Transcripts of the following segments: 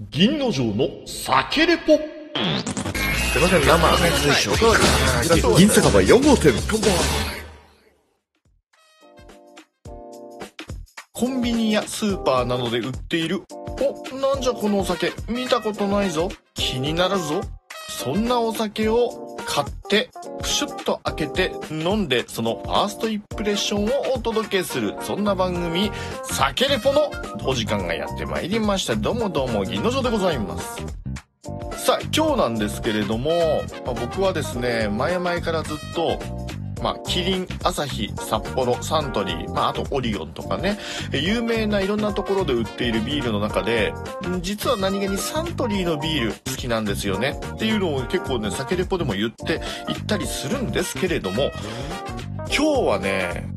銀の城の酒レポ。すいません、生、水晶。銀酒場4号店。コンビニやスーパーなどで売っている。おなんじゃこのお酒。見たことないぞ。気になるぞ。そんなお酒を買ってプシュッと開けて飲んでそのファーストインプレッションをお届けする。そんな番組「酒レポ」のお時間がやってまいりました。どうもどうも銀の城でございます。さあ今日なんですけれども、まあ僕はですね前々からずっとまあ、キリン、アサヒ、札幌、サントリー、まあ、あとオリオンとかね、有名ないろんなところで売っているビールの中で、実は何気にサントリーのビール好きなんですよね。っていうのを結構ね、酒レポでも言って行ったりするんですけれども、今日はね、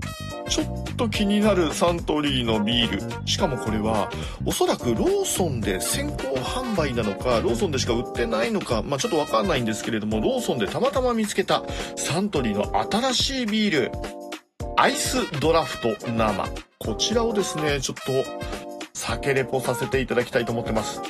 ちょっっと気になるサントリーのビール。しかもこれは、おそらくローソンで先行販売なのか、ローソンでしか売ってないのか、まあちょっとわかんないんですけれども、ローソンでたまたま見つけたサントリーの新しいビール。アイスドラフト生。こちらをですね、ちょっと酒レポさせていただきたいと思ってます。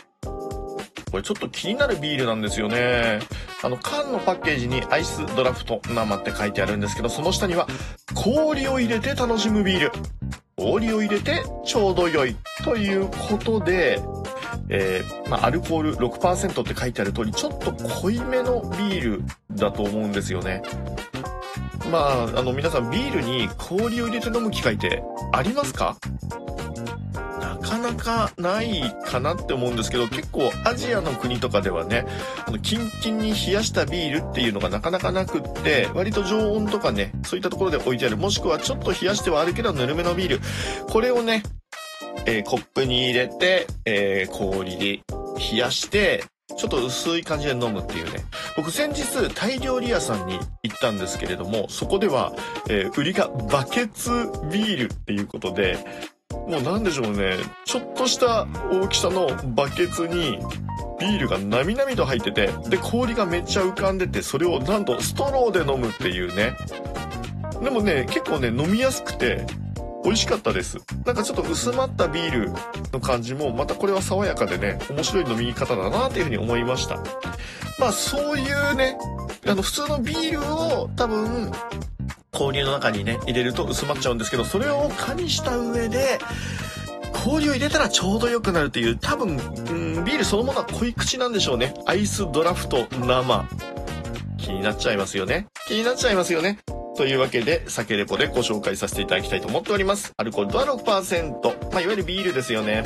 これちょっと気になるビールなんですよね。あの、缶のパッケージにアイスドラフト生って書いてあるんですけど、その下には氷を入れて楽しむビール。氷を入れてちょうど良い。ということで、えーまあ、アルコール6%って書いてある通り、ちょっと濃いめのビールだと思うんですよね。まあ、あの、皆さんビールに氷を入れて飲む機会ってありますか？なかないかなって思うんですけど、結構アジアの国とかではね、あの、キンキンに冷やしたビールっていうのがなかなかなくって、割と常温とかね、そういったところで置いてある、もしくはちょっと冷やしてはあるけどぬるめのビール。これをね、えーコップに入れて、えー氷で冷やして、ちょっと薄い感じで飲むっていうね。僕先日タイ料理屋さんに行ったんですけれども、そこでは、えー売りがバケツビールっていうことで、もうなんでしょうね、ちょっとした大きさのバケツに、ビールがなみなみと入ってて、で、氷がめっちゃ浮かんでて、それをなんとストローで飲むっていうね。でもね、結構ね、飲みやすくて、美味しかったです。なんかちょっと薄まったビールの感じも、またこれは爽やかでね、面白い飲み方だなっていうふうに思いました。まあそういうね、あの普通のビールを多分、氷の中にね、入れると薄まっちゃうんですけど、それを加味した上で、氷を入れたらちょうど良くなるっていう、多分、うん、ビールそのものは濃い口なんでしょうね。アイスドラフト生。気になっちゃいますよね。気になっちゃいますよね。というわけで、酒レポでご紹介させていただきたいと思っております。アルコール度は6%。まあ、いわゆるビールですよね。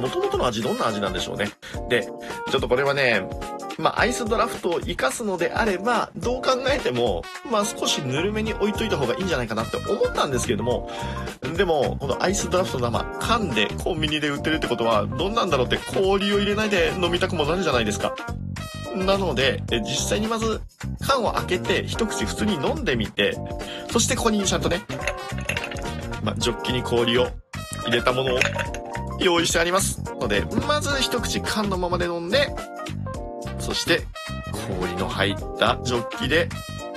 元々の味どんな味なんでしょうね。で、ちょっとこれはね、まあ、アイスドラフトを活かすのであれば、どう考えても、まあ、少しぬるめに置いといた方がいいんじゃないかなって思ったんですけれども、でも、このアイスドラフトの生、缶でコンビニで売ってるってことは、どんなんだろうって氷を入れないで飲みたくもなるじゃないですか。なので、実際にまず缶を開けて一口普通に飲んでみて、そしてここにちゃんとね、まあ、ジョッキに氷を入れたものを用意してあります。ので、まず一口缶のままで飲んで、そして氷の入ったジョッキで、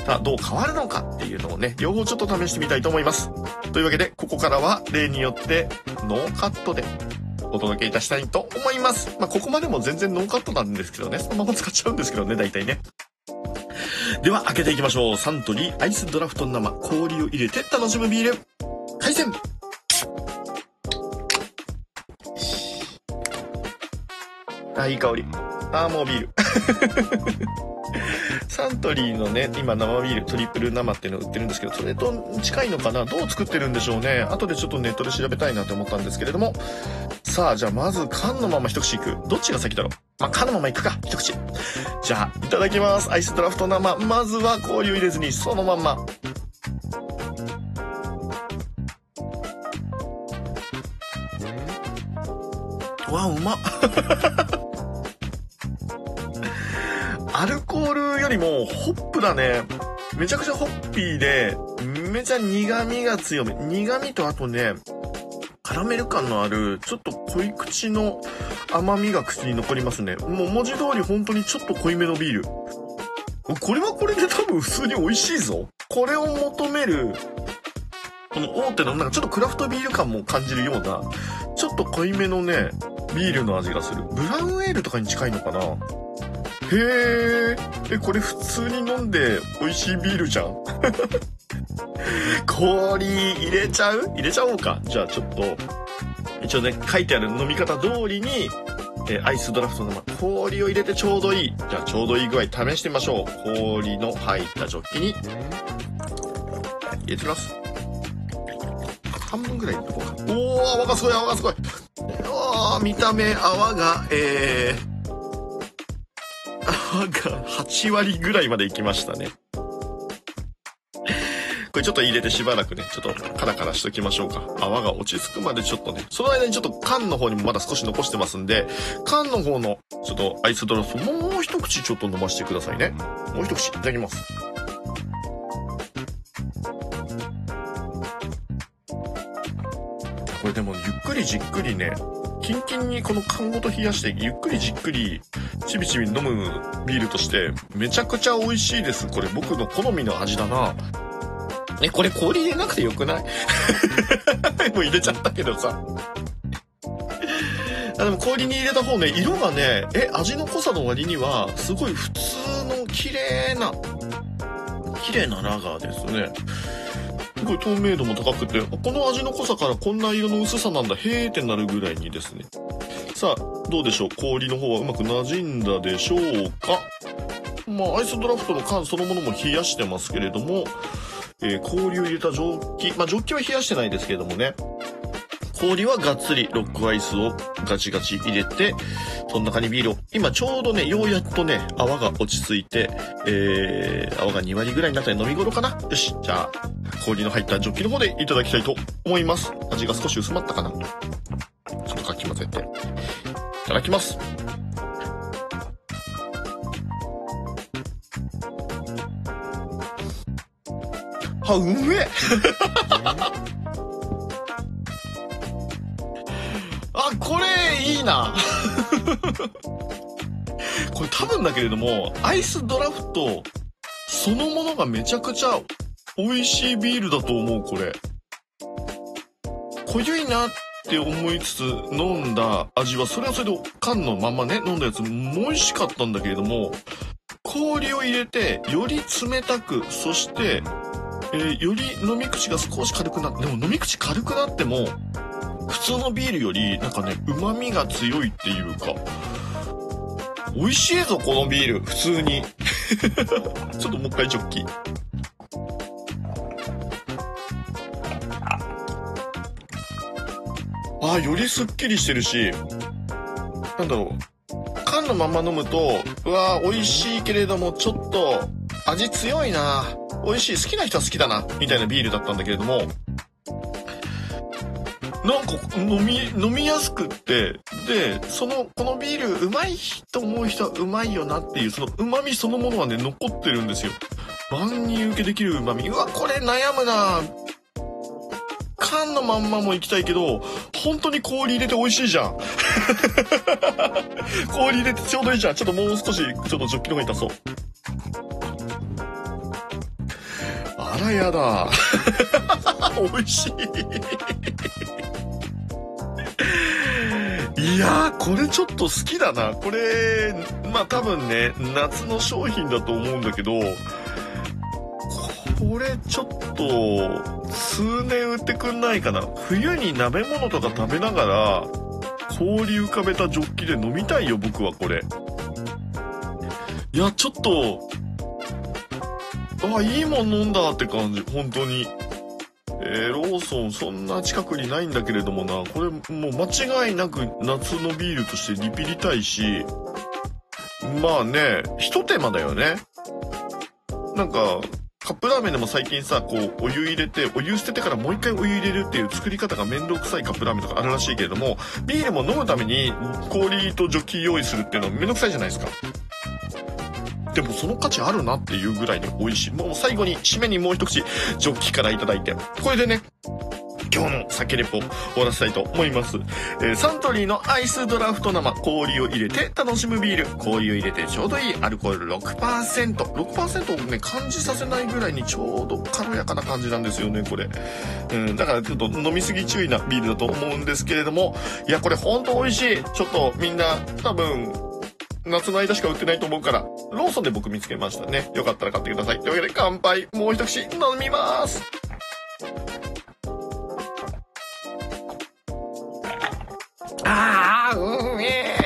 さあどう変わるのかっていうのをね、両方ちょっと試してみたいと思います。というわけで、ここからは例によってノーカットでお届けいたしたいと思います。まあ、ここまでも全然ノーカットなんですけどね、そのまま使っちゃうんですけどね、大体ね。では、開けていきましょう。サントリーアイスドラフト生、氷を入れて楽しむビール。開栓あ、いい香り。あー、もうビール。サントリーのね、今生ビール、トリプル生っていうのを売ってるんですけど、それと近いのかな？どう作ってるんでしょうね？後でちょっとネットで調べたいなと思ったんですけれども。さあ、じゃあまず缶のまま一口いく。どっちが先だろう？まあ、缶のままいくか。一口。じゃあ、いただきます。アイスドラフト生。まずは氷を入れずに、そのまんま。わ、うまっ。アルコールよりもホップだね。めちゃくちゃホッピーで、めちゃ苦味が強め。苦味とあとね、カラメル感のある、ちょっと濃い口の甘みが口に残りますね。もう文字通り本当にちょっと濃いめのビール。これはこれで多分普通に美味しいぞ。これを求める、この大手のなんかちょっとクラフトビール感も感じるような、ちょっと濃いめのね、ビールの味がする。ブラウンエールとかに近いのかなへえ。え、これ普通に飲んで美味しいビールじゃん？氷入れちゃう？入れちゃおうか。じゃあちょっと、一応ね、書いてある飲み方通りに、えーアイスドラフトの氷を入れてちょうどいい。じゃあちょうどいい具合試してみましょう。氷の入ったジョッキに入れてみます。半分ぐらい入れとこうか。おー、泡がすごい、泡がすごい。おー、見た目泡が、えー、が8割ぐらいまでいきましたね。これちょっと入れてしばらくね、ちょっとカラカラしときましょうか。泡が落ち着くまでちょっとね、その間にちょっと缶の方にもまだ少し残してますんで、缶の方のちょっとアイスドラフトもう一口ちょっと飲ませてくださいね。もう一口いただきます。これでもゆっくりじっくりね、キンキンにこの缶ごと冷やしてゆっくりじっくりちびちび飲むビールとしてめちゃくちゃ美味しいです。これ僕の好みの味だな。え、これ氷入れなくてよくないもう入れちゃったけどさ。あでも氷に入れた方ね、色がね、え、味の濃さの割には、すごい普通の綺麗な、綺麗なラガーですね。すごい透明度も高くて、この味の濃さからこんな色の薄さなんだ、へーってなるぐらいにですね。さあ、どうでしょう？氷の方はうまく馴染んだでしょうか？まあ、アイスドラフトの缶そのものも冷やしてますけれども、えー氷を入れたジョッキ、まあ、ジョッキは冷やしてないですけれどもね、氷はがっつりロックアイスをガチガチ入れて、その中にビールを、今ちょうどね、ようやっとね、泡が落ち着いて、えー、泡が2割ぐらいになったら飲み頃かな？よし、じゃあ、氷の入ったジョッキの方でいただきたいと思います。味が少し薄まったかな？きます。あ、うめえ あ、これいいな。これ多分だけれども、アイスドラフトそのものがめちゃくちゃ美味しいビールだと思う、これ。濃ゆいなっって思いつつ飲んだ味は、それはそれで缶のまんまね、飲んだやつも美味しかったんだけれども、氷を入れて、より冷たく、そして、えーより飲み口が少し軽くなって、でも飲み口軽くなっても、普通のビールより、なんかね、旨味が強いっていうか、美味しいぞ、このビール、普通に。ちょっともう一回ジョッキ。ああ、よりすっきりしてるし、なんだろう。缶のまま飲むと、うわー美味しいけれども、ちょっと、味強いな美味しい。好きな人は好きだな。みたいなビールだったんだけれども、なんか飲み、飲みやすくって、で、その、このビールうまいと思う人はうまいよなっていう、その旨味そのものはね、残ってるんですよ。万人受けできる旨味。うわ、これ悩むな缶のまんまも行きたいけど、本当に氷入れて美味しいじゃん。氷入れてちょうどいいじゃん。ちょっともう少し、ちょっとジョッキの方に足そう。あらやだ。美味しい。いや、これちょっと好きだな。これ、まあ多分ね、夏の商品だと思うんだけど、これちょっと、数年売ってくんないかな。冬に鍋物とか食べながら、氷浮かべたジョッキで飲みたいよ、僕はこれ。いや、ちょっと、あ、いいもん飲んだって感じ、本当に。えー、ローソンそんな近くにないんだけれどもな、これもう間違いなく夏のビールとしてリピりたいし、まあね、一手間だよね。なんか、カップラーメンでも最近さ、こう、お湯入れて、お湯捨ててからもう一回お湯入れるっていう作り方が面倒くさいカップラーメンとかあるらしいけれども、ビールも飲むために氷とジョッキ用意するっていうのは面倒くさいじゃないですか。でもその価値あるなっていうぐらいに美味しい。もう最後に、締めにもう一口、ジョッキからいただいて。これでね、今日の酒レポ終わらせたいと思います。えーサントリーのアイスドラフト生、氷を入れて楽しむビール。氷を入れてちょうどいいアルコール6%。6%をね、感じさせないぐらいにちょうど軽やかな感じなんですよね、これ。うん、だからちょっと飲みすぎ注意なビールだと思うんですけれども、いや、これほんと美味しい。ちょっとみんな多分、夏の間しか売ってないと思うから、ローソンで僕見つけましたね。よかったら買ってください。というわけで乾杯。もう一口飲みます。ああ、うんえー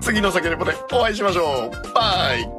次の酒レポでお会いしましょう。バイ。